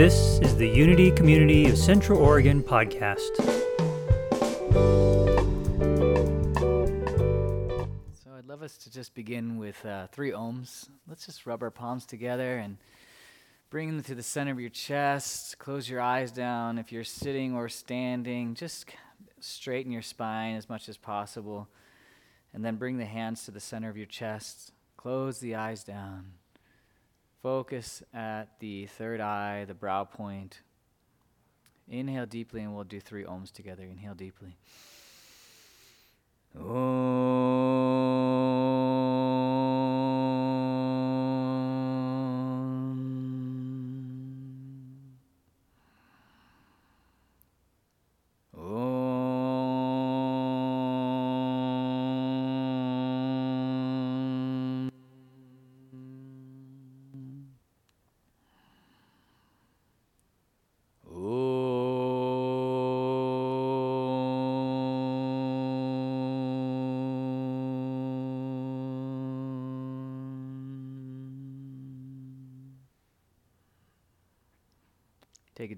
This is the Unity Community of Central Oregon podcast. So I'd love us to just begin with uh, three oms. Let's just rub our palms together and bring them to the center of your chest. Close your eyes down. If you're sitting or standing, just straighten your spine as much as possible. And then bring the hands to the center of your chest. Close the eyes down. Focus at the third eye, the brow point. Inhale deeply, and we'll do three oms together. Inhale deeply. Take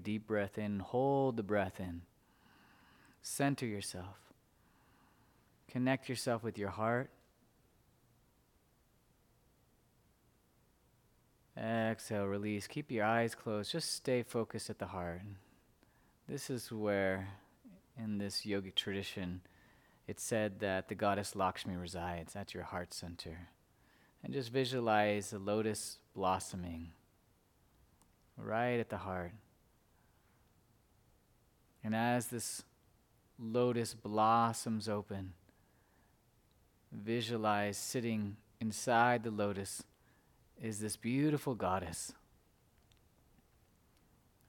deep breath in, hold the breath in. Center yourself. Connect yourself with your heart. Exhale, release. Keep your eyes closed. Just stay focused at the heart. This is where, in this yogic tradition, it's said that the goddess Lakshmi resides at your heart center. And just visualize the lotus blossoming right at the heart. And as this lotus blossoms open, visualize sitting inside the lotus is this beautiful goddess.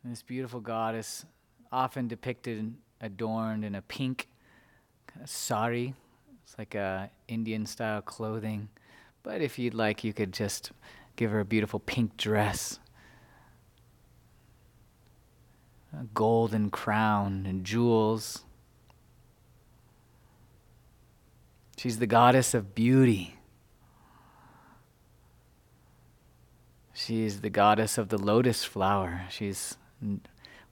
And this beautiful goddess, often depicted, adorned in a pink kind of sari. It's like a Indian style clothing. But if you'd like, you could just give her a beautiful pink dress a golden crown and jewels. She's the goddess of beauty. She's the goddess of the lotus flower. She's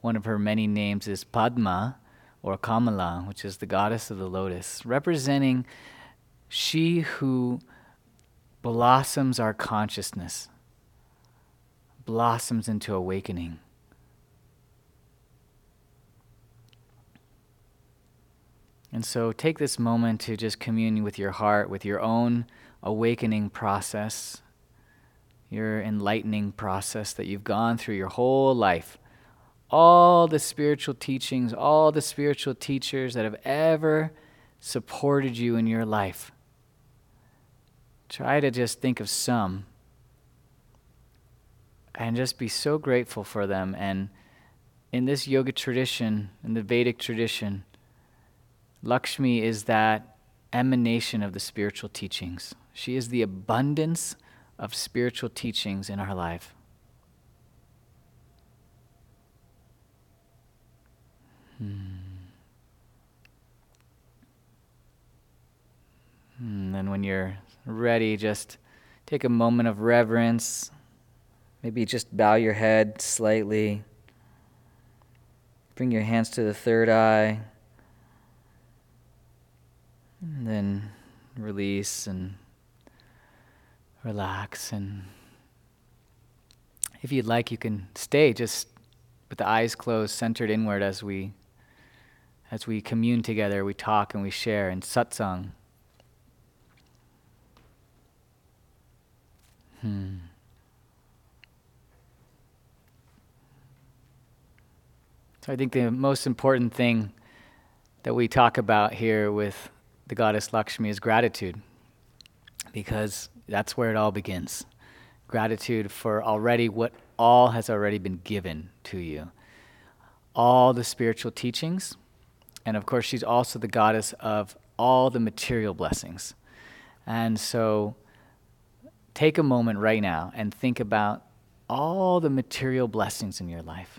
one of her many names is Padma or Kamala, which is the goddess of the lotus, representing she who blossoms our consciousness, blossoms into awakening. And so take this moment to just commune with your heart, with your own awakening process, your enlightening process that you've gone through your whole life. All the spiritual teachings, all the spiritual teachers that have ever supported you in your life. Try to just think of some and just be so grateful for them. And in this yoga tradition, in the Vedic tradition, Lakshmi is that emanation of the spiritual teachings. She is the abundance of spiritual teachings in our life. Hmm. And then when you're ready, just take a moment of reverence. Maybe just bow your head slightly. Bring your hands to the third eye. And then release and relax. And if you'd like, you can stay just with the eyes closed, centered inward as we as we commune together, we talk and we share in satsang. Hmm. So I think the most important thing that we talk about here with the goddess Lakshmi is gratitude, because that's where it all begins. Gratitude for already what all has already been given to you. All the spiritual teachings, and of course, she's also the goddess of all the material blessings. And so, take a moment right now and think about all the material blessings in your life.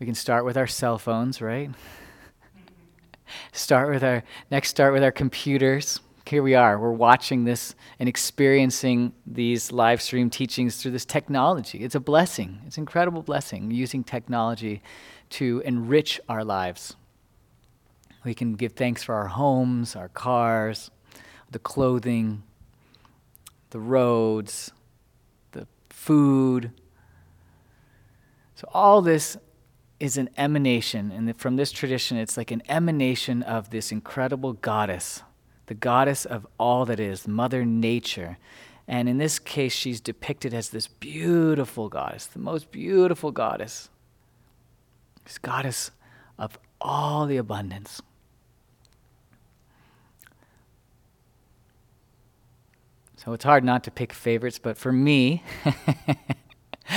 We can start with our cell phones, right? start with our next start with our computers here we are. We're watching this and experiencing these live stream teachings through this technology. It's a blessing. It's an incredible blessing using technology to enrich our lives. We can give thanks for our homes, our cars, the clothing, the roads, the food. So, all this is an emanation, and from this tradition, it's like an emanation of this incredible goddess, the goddess of all that is, Mother Nature. And in this case, she's depicted as this beautiful goddess, the most beautiful goddess, this goddess of all the abundance. So it's hard not to pick favorites, but for me,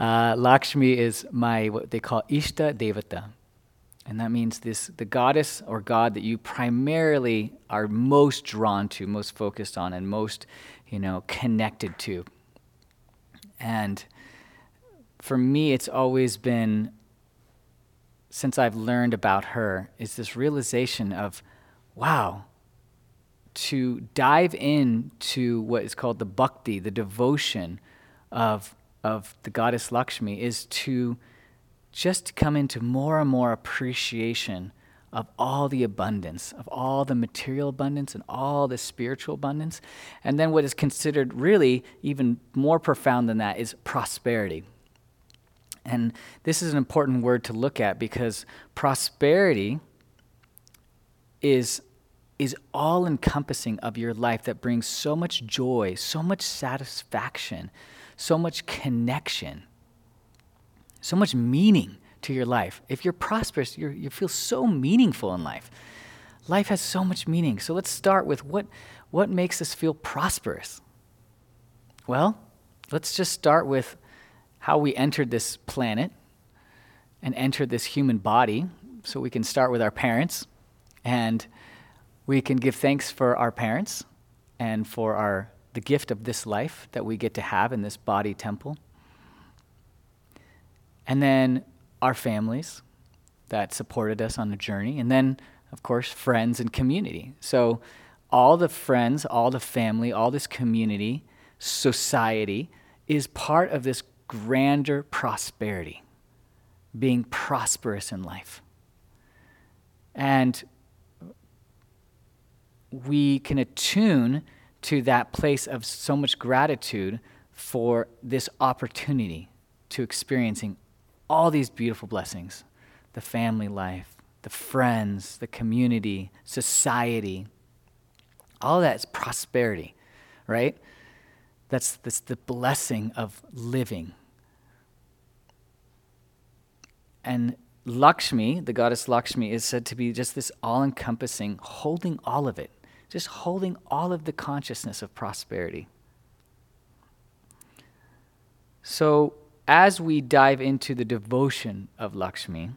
uh, Lakshmi is my what they call Ishta Devata. And that means this the goddess or god that you primarily are most drawn to, most focused on, and most, you know, connected to. And for me, it's always been since I've learned about her, is this realization of, wow, to dive into what is called the bhakti, the devotion of, of the goddess Lakshmi, is to just come into more and more appreciation of all the abundance, of all the material abundance and all the spiritual abundance. And then what is considered really even more profound than that is prosperity. And this is an important word to look at because prosperity is is all encompassing of your life that brings so much joy, so much satisfaction, so much connection, so much meaning to your life. If you're prosperous, you're, you feel so meaningful in life. Life has so much meaning. So let's start with what, what makes us feel prosperous? Well, let's just start with how we entered this planet and entered this human body. So we can start with our parents and we can give thanks for our parents and for our, the gift of this life that we get to have in this body temple. And then our families that supported us on the journey. And then, of course, friends and community. So, all the friends, all the family, all this community, society is part of this grander prosperity, being prosperous in life. And we can attune to that place of so much gratitude for this opportunity to experiencing all these beautiful blessings the family life, the friends, the community, society. All that is prosperity, right? That's, that's the blessing of living. And Lakshmi, the goddess Lakshmi, is said to be just this all encompassing, holding all of it just holding all of the consciousness of prosperity. So, as we dive into the devotion of Lakshmi,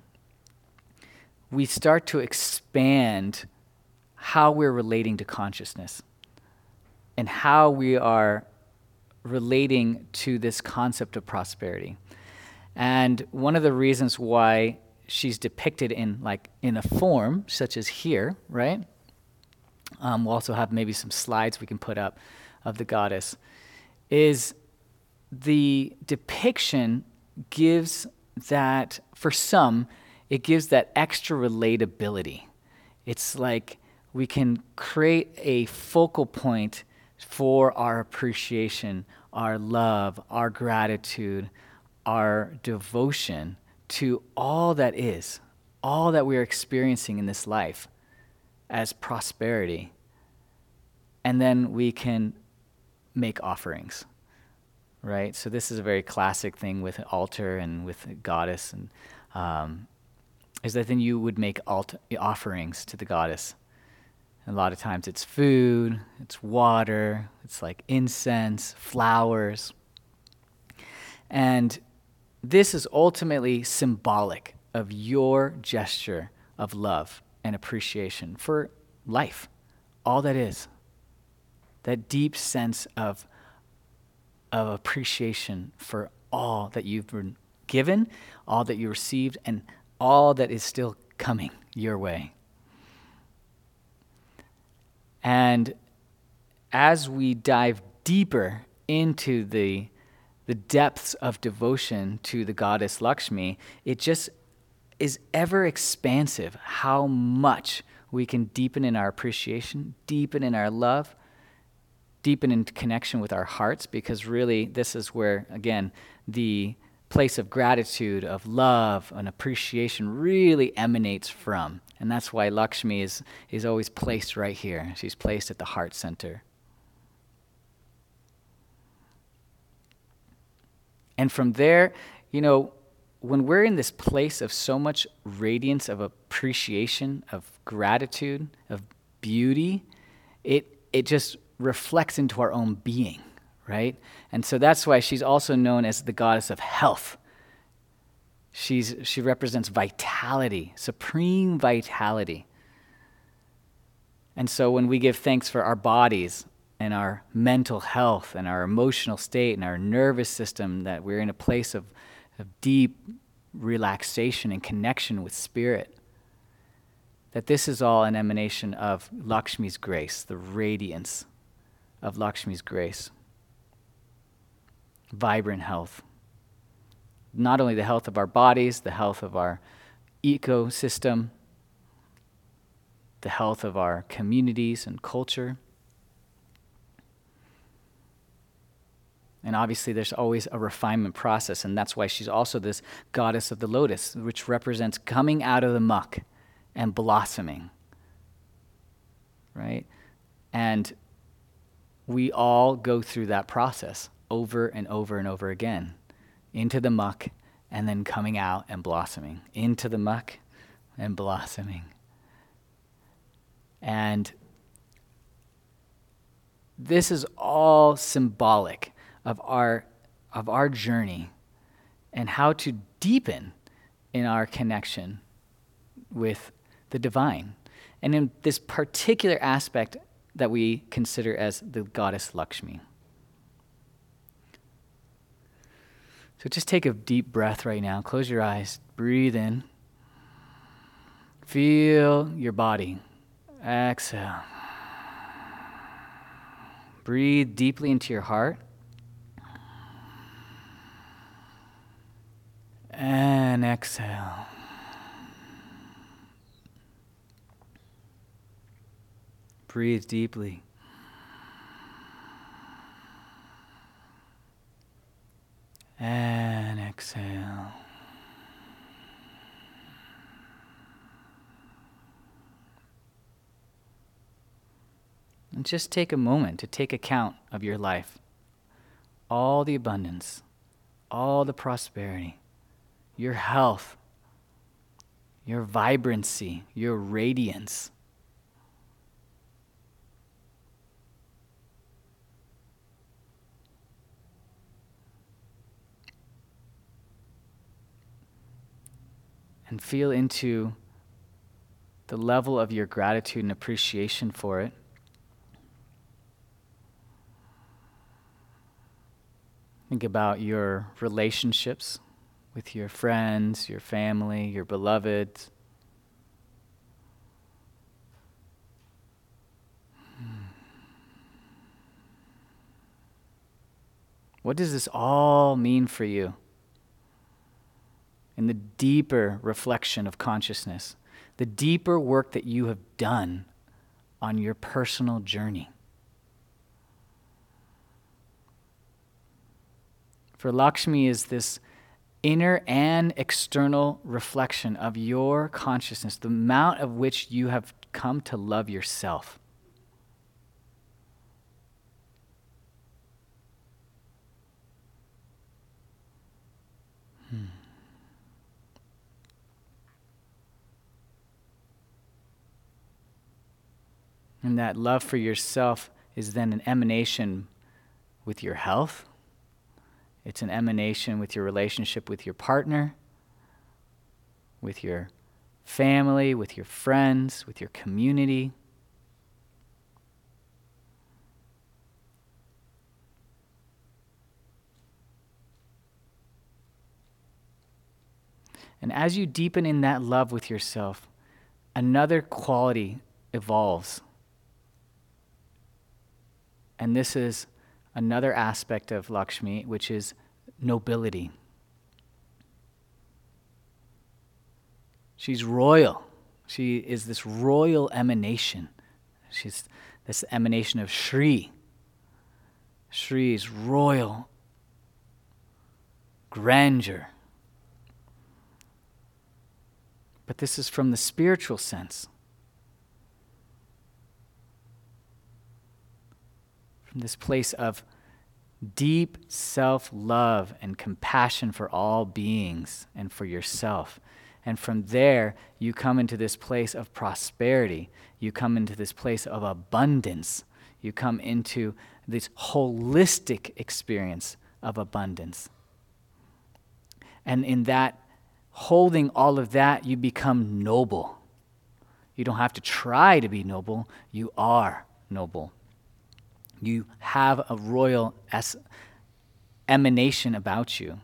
we start to expand how we're relating to consciousness and how we are relating to this concept of prosperity. And one of the reasons why she's depicted in like in a form such as here, right? Um, we'll also have maybe some slides we can put up of the goddess, is the depiction gives that, for some, it gives that extra relatability. It's like we can create a focal point for our appreciation, our love, our gratitude, our devotion to all that is, all that we're experiencing in this life as prosperity. And then we can make offerings, right? So this is a very classic thing with an altar and with a goddess, and um, is that then you would make alt- offerings to the goddess. And a lot of times it's food, it's water, it's like incense, flowers. And this is ultimately symbolic of your gesture of love and appreciation for life, all that is. That deep sense of, of appreciation for all that you've been given, all that you received, and all that is still coming your way. And as we dive deeper into the, the depths of devotion to the goddess Lakshmi, it just is ever expansive how much we can deepen in our appreciation, deepen in our love, deepen in connection with our hearts, because really this is where, again, the place of gratitude, of love, and appreciation really emanates from. And that's why Lakshmi is, is always placed right here. She's placed at the heart center. And from there, you know, when we're in this place of so much radiance, of appreciation, of gratitude, of beauty, it, it just reflects into our own being, right? And so that's why she's also known as the goddess of health. She's, she represents vitality, supreme vitality. And so when we give thanks for our bodies and our mental health and our emotional state and our nervous system, that we're in a place of of deep relaxation and connection with spirit. That this is all an emanation of Lakshmi's grace, the radiance of Lakshmi's grace. Vibrant health. Not only the health of our bodies, the health of our ecosystem, the health of our communities and culture And obviously, there's always a refinement process, and that's why she's also this goddess of the lotus, which represents coming out of the muck and blossoming. Right? And we all go through that process over and over and over again into the muck and then coming out and blossoming, into the muck and blossoming. And this is all symbolic of our, of our journey and how to deepen in our connection with the divine. And in this particular aspect that we consider as the goddess Lakshmi. So just take a deep breath right now. Close your eyes. Breathe in. Feel your body. Exhale. Breathe deeply into your heart. And exhale. Breathe deeply. And exhale. And just take a moment to take account of your life. All the abundance, all the prosperity your health, your vibrancy, your radiance. And feel into the level of your gratitude and appreciation for it. Think about your relationships with your friends, your family, your beloved. Hmm. What does this all mean for you? In the deeper reflection of consciousness, the deeper work that you have done on your personal journey. For Lakshmi is this inner and external reflection of your consciousness, the amount of which you have come to love yourself. Hmm. And that love for yourself is then an emanation with your health it's an emanation with your relationship with your partner, with your family, with your friends, with your community. And as you deepen in that love with yourself, another quality evolves. And this is another aspect of Lakshmi, which is nobility. She's royal. She is this royal emanation. She's this emanation of Shri. Shri is royal grandeur. But this is from the spiritual sense. From this place of deep self love and compassion for all beings and for yourself. And from there, you come into this place of prosperity. You come into this place of abundance. You come into this holistic experience of abundance. And in that, holding all of that, you become noble. You don't have to try to be noble, you are noble. You have a royal es- emanation about you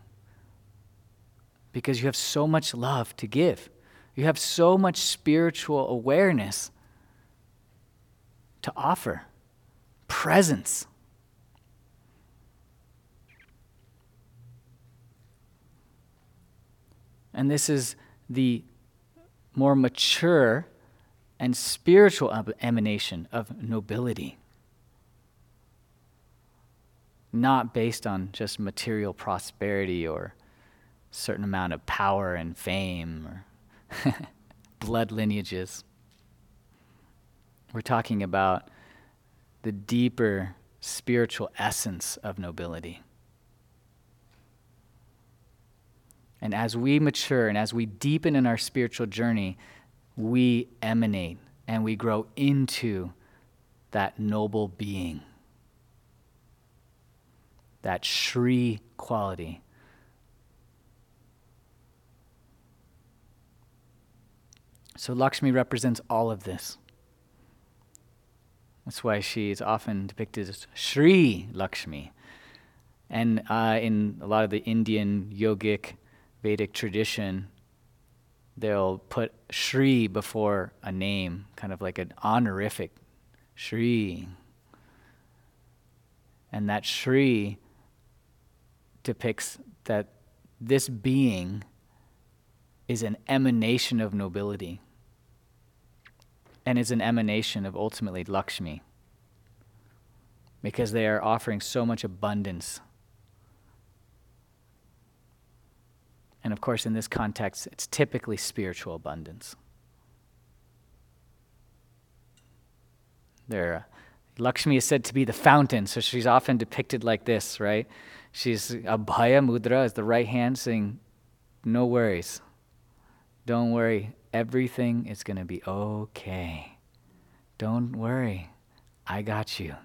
because you have so much love to give. You have so much spiritual awareness to offer, presence. And this is the more mature and spiritual emanation of nobility. Not based on just material prosperity or certain amount of power and fame or blood lineages. We're talking about the deeper spiritual essence of nobility. And as we mature and as we deepen in our spiritual journey, we emanate and we grow into that noble being, that Shri quality. So Lakshmi represents all of this. That's why she is often depicted as Shri Lakshmi. And uh, in a lot of the Indian yogic Vedic tradition, they'll put Shri before a name, kind of like an honorific Shri. And that Shri depicts that this being is an emanation of nobility and is an emanation of ultimately Lakshmi because they are offering so much abundance And of course, in this context, it's typically spiritual abundance. There, Lakshmi is said to be the fountain, so she's often depicted like this, right? She's Abhaya Mudra is the right hand saying, No worries. Don't worry. Everything is going to be okay. Don't worry. I got you.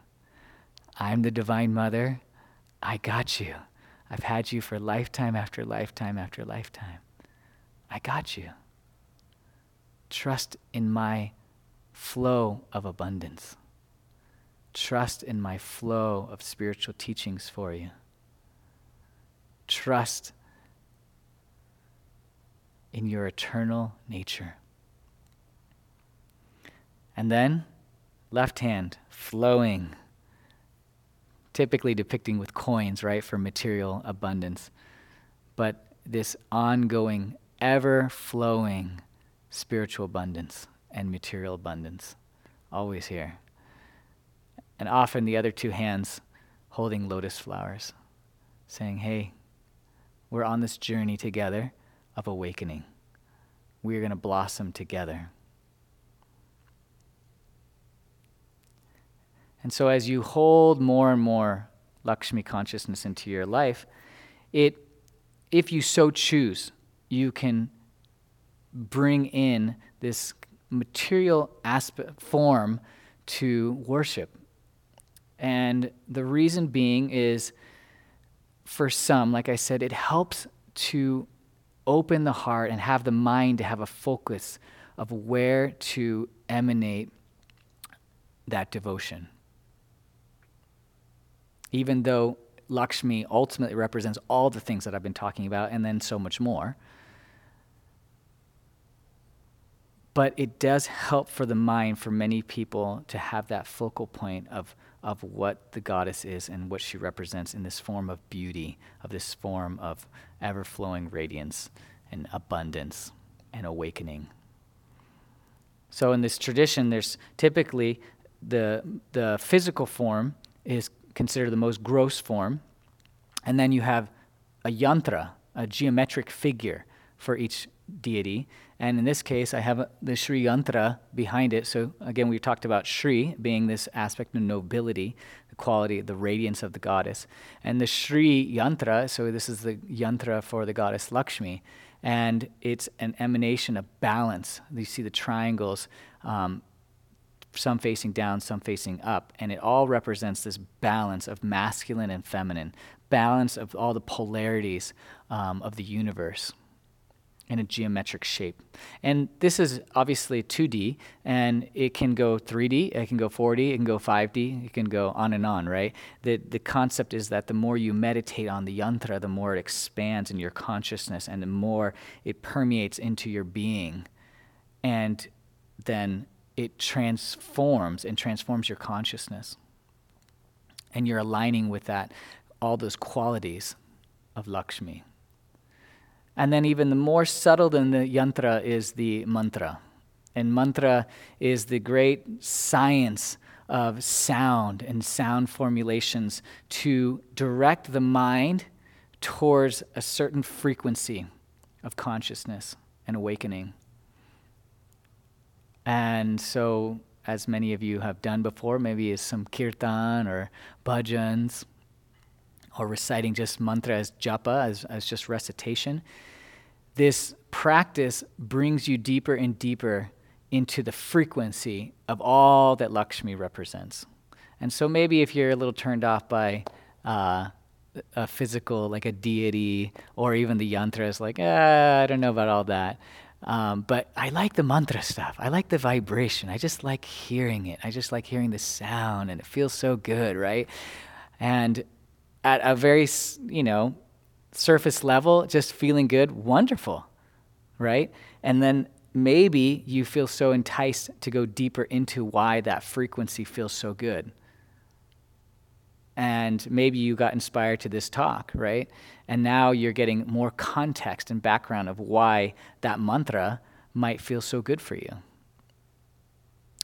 I'm the Divine Mother. I got you. I've had you for lifetime after lifetime after lifetime. I got you. Trust in my flow of abundance. Trust in my flow of spiritual teachings for you. Trust in your eternal nature. And then, left hand flowing typically depicting with coins, right, for material abundance. But this ongoing, ever flowing spiritual abundance and material abundance, always here. And often the other two hands holding lotus flowers, saying, Hey, we're on this journey together of awakening. We're going to blossom together. And so, as you hold more and more Lakshmi consciousness into your life, it, if you so choose, you can bring in this material aspect form to worship. And the reason being is for some, like I said, it helps to open the heart and have the mind to have a focus of where to emanate that devotion even though Lakshmi ultimately represents all the things that I've been talking about and then so much more. But it does help for the mind for many people to have that focal point of of what the goddess is and what she represents in this form of beauty, of this form of ever flowing radiance and abundance and awakening. So, in this tradition, there's typically the, the physical form is considered the most gross form, and then you have a yantra, a geometric figure for each deity. And in this case, I have the Sri Yantra behind it. So again, we talked about Sri being this aspect of nobility, the quality, the radiance of the goddess. And the Sri Yantra, so this is the yantra for the goddess Lakshmi. And it's an emanation of balance. You see the triangles, um, some facing down, some facing up. And it all represents this balance of masculine and feminine, balance of all the polarities um, of the universe in a geometric shape. And this is obviously 2D, and it can go 3D, it can go 4D, it can go 5D, it can go on and on, right? The, the concept is that the more you meditate on the yantra, the more it expands in your consciousness, and the more it permeates into your being. And then it transforms and transforms your consciousness. And you're aligning with that, all those qualities of Lakshmi. And then, even the more subtle than the yantra is the mantra. And mantra is the great science of sound and sound formulations to direct the mind towards a certain frequency of consciousness and awakening. And so, as many of you have done before, maybe it's some kirtan or bhajans, or reciting just mantra as japa, as, as just recitation, this practice brings you deeper and deeper into the frequency of all that Lakshmi represents. And so maybe if you're a little turned off by uh, a physical, like a deity, or even the yantras, like, ah, I don't know about all that. Um, but I like the mantra stuff. I like the vibration. I just like hearing it. I just like hearing the sound, and it feels so good, right? And at a very, you know, surface level, just feeling good, wonderful, right? And then maybe you feel so enticed to go deeper into why that frequency feels so good. And maybe you got inspired to this talk, right? And now you're getting more context and background of why that mantra might feel so good for you.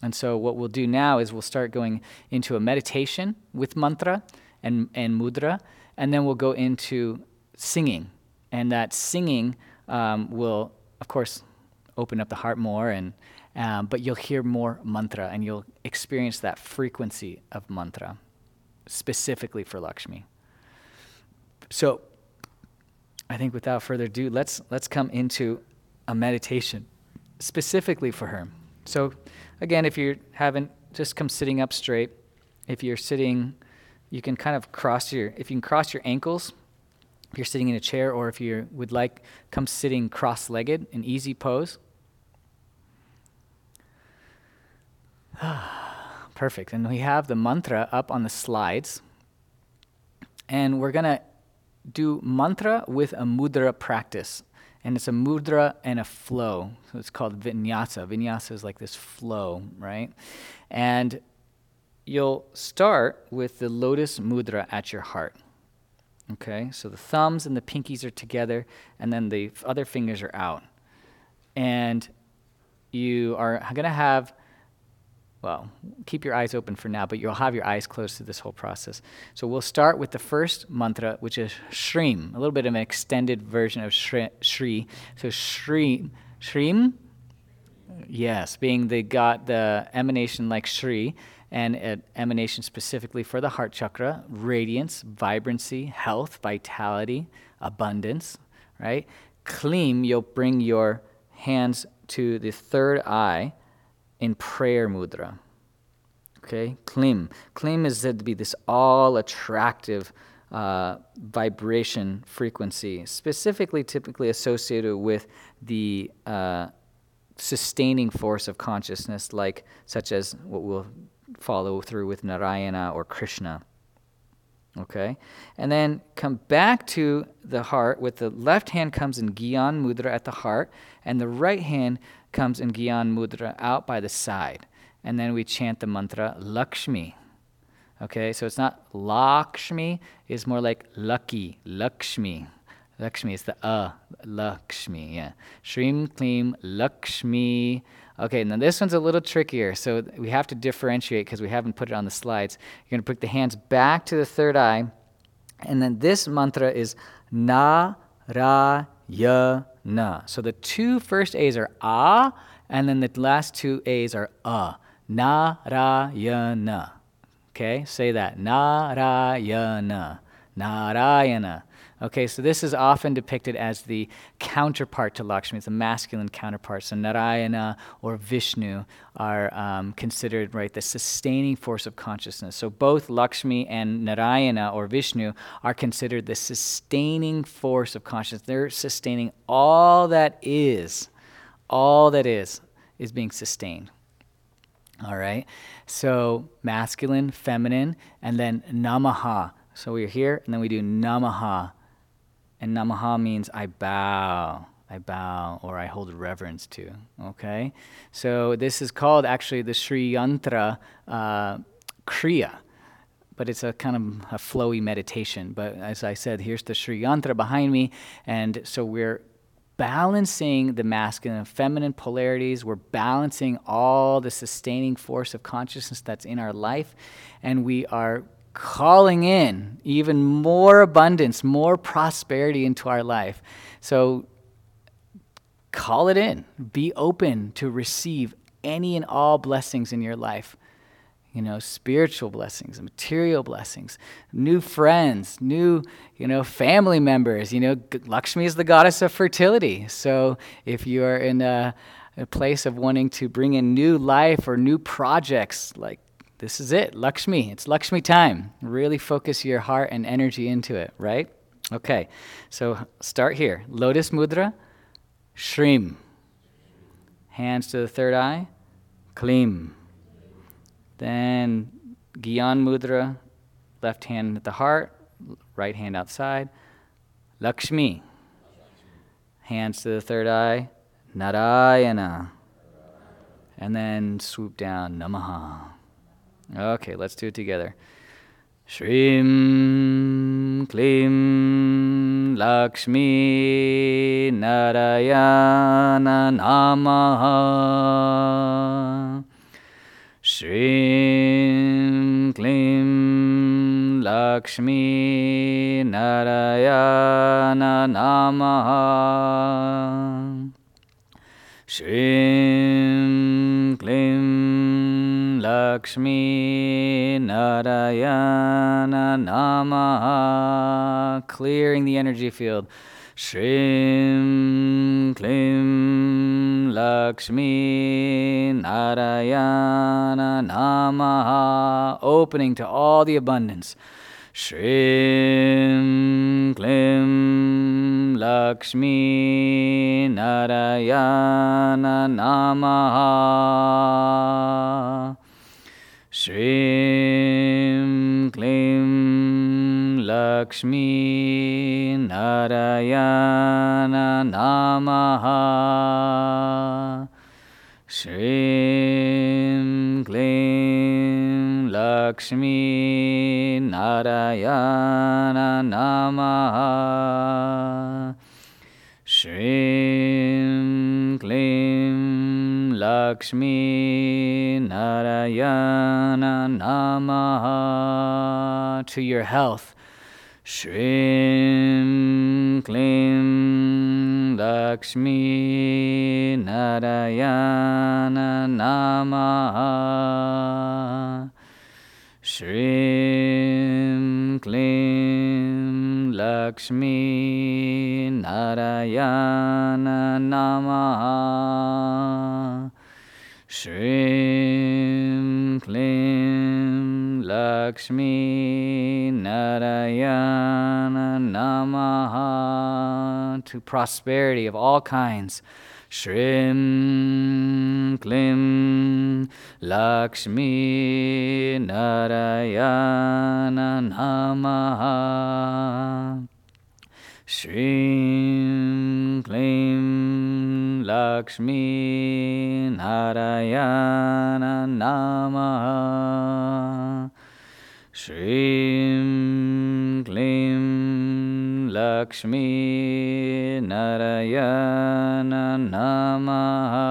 And so, what we'll do now is we'll start going into a meditation with mantra and, and mudra, and then we'll go into singing. And that singing um, will, of course, open up the heart more, and, um, but you'll hear more mantra and you'll experience that frequency of mantra specifically for Lakshmi. So, I think without further ado, let's, let's come into a meditation specifically for her. So, again, if you haven't, just come sitting up straight. If you're sitting you can kind of cross your, if you can cross your ankles, if you're sitting in a chair, or if you would like, come sitting cross legged, an easy pose. Perfect. And we have the mantra up on the slides. And we're going to do mantra with a mudra practice. And it's a mudra and a flow. So it's called vinyasa. Vinyasa is like this flow, right? And you'll start with the lotus mudra at your heart. Okay, so the thumbs and the pinkies are together, and then the other fingers are out. And you are going to have, well, keep your eyes open for now, but you'll have your eyes closed through this whole process. So we'll start with the first mantra, which is Shrim, a little bit of an extended version of Shri. So Shri, Shrim, yes, being the God, the emanation like Shri, and an emanation specifically for the heart chakra radiance, vibrancy, health, vitality, abundance, right? Klim, you'll bring your hands to the third eye in prayer mudra. Okay, Klim. Klim is said to be this all attractive uh, vibration frequency, specifically typically associated with the uh, sustaining force of consciousness, like such as what we'll follow through with Narayana or Krishna. Okay? And then come back to the heart with the left hand comes in Gyan Mudra at the heart, and the right hand comes in Gyan Mudra out by the side. And then we chant the mantra Lakshmi. Okay, so it's not Lakshmi, it's more like lucky, Lakshmi. Lakshmi is the uh, Lakshmi, yeah. Shrim Klim Lakshmi. Okay, now this one's a little trickier, so we have to differentiate because we haven't put it on the slides. You're going to put the hands back to the third eye, and then this mantra is Na Ra Ya Na. So the two first A's are Ah, and then the last two A's are Uh. Na Ra Ya Na. Okay, say that. Na ra ya Narayana. Narayana. Okay, so this is often depicted as the counterpart to Lakshmi. It's a masculine counterpart. So Narayana or Vishnu are um, considered right the sustaining force of consciousness. So both Lakshmi and Narayana or Vishnu are considered the sustaining force of consciousness. They're sustaining all that is, all that is, is being sustained. All right. So masculine, feminine, and then namaha. So we're here, and then we do namaha. And namaha means I bow, I bow, or I hold reverence to. Okay? So this is called actually the Sri Yantra uh, Kriya. But it's a kind of a flowy meditation. But as I said, here's the Sri Yantra behind me. And so we're balancing the masculine and feminine polarities. We're balancing all the sustaining force of consciousness that's in our life. And we are calling in even more abundance, more prosperity into our life. So call it in. Be open to receive any and all blessings in your life you know, spiritual blessings, material blessings, new friends, new, you know, family members. You know, Lakshmi is the goddess of fertility. So if you're in a, a place of wanting to bring in new life or new projects, like this is it, Lakshmi. It's Lakshmi time. Really focus your heart and energy into it, right? Okay, so start here. Lotus Mudra, Shrim. Hands to the third eye, Klim. Then Gyan Mudra, left hand at the heart, right hand outside. Lakshmi. Hands to the third eye. Narayana. And then swoop down. Namaha. Okay, let's do it together. Shrim Klim Lakshmi Narayana Namaha. Shrim Klim Lakshmi Narayana Namaha Shrim Klim Lakshmi Narayana Namaha Clearing the energy field. Shrim Klim Lakshmi Narayana Namaha, opening to all the abundance. Shrim Klim Lakshmi Narayana Namaha. श्रीं क्लीं लक्ष्मी नारयण नमः श्रीं क्लीं Lakshmi नारयणमः Shrim Klim Lakshmi Narayana Namaha to your health. Shrim Klim Lakshmi Narayana Namaha Shrim Klim Lakshmi Narayana Namaha Shrim Klim Lakshmi Narayana Namaha to prosperity of all kinds. Shrim Klim Lakshmi Narayana Namaha Shrim Klim Lakshmi Narayana Namaha. Shrim Klim Lakshmi Narayana Namaha.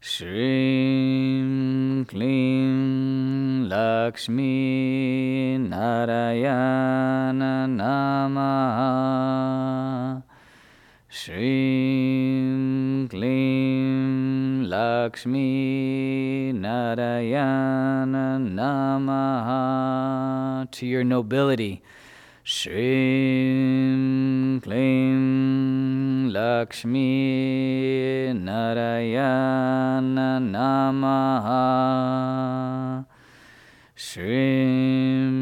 Shrim Klim Lakshmi Narayana Namaha Shrim Klim Lakshmi Narayana Namaha to your nobility. Shrim Klim Lakshmi Narayana Namaha Shrim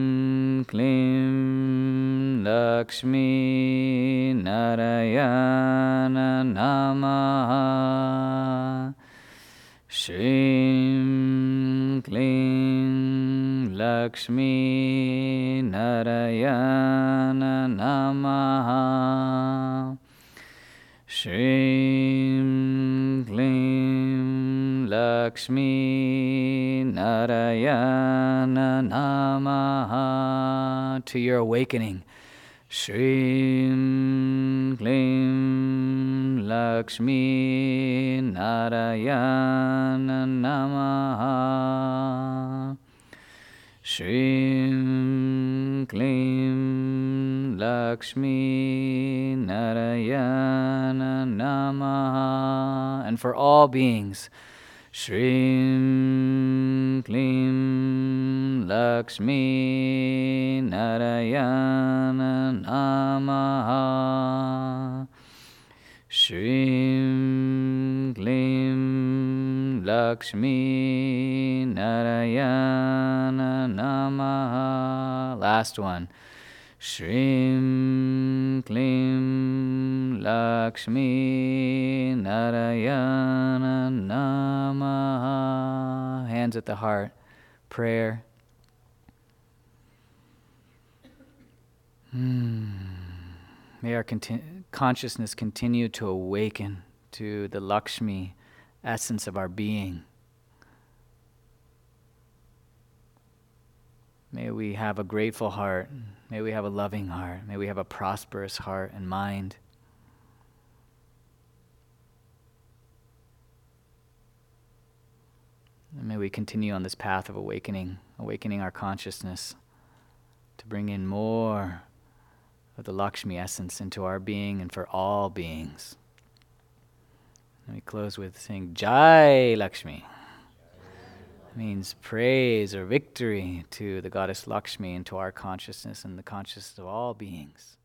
Klim Lakshmi Narayana Namaha. Shrim Klim Lakshmi Narayana Namaha. Shrim Klim Lakshmi Narayana Namaha to your awakening. Shrim Klim Lakshmi Narayana Namaha Shrim Klim Lakshmi Narayana Namaha and for all beings Shrim Klim Lakshmi Narayana Namaha Shrim Klim Lakshmi Narayana Namaha Last one. Shrim Klim Lakshmi Narayana. Hands at the heart. Prayer. Hmm. May our conti- consciousness continue to awaken to the Lakshmi essence of our being. May we have a grateful heart. May we have a loving heart. May we have a prosperous heart and mind. And may we continue on this path of awakening, awakening our consciousness to bring in more of the Lakshmi essence into our being and for all beings. And we close with saying Jai Lakshmi. Means praise or victory to the goddess Lakshmi and to our consciousness and the consciousness of all beings.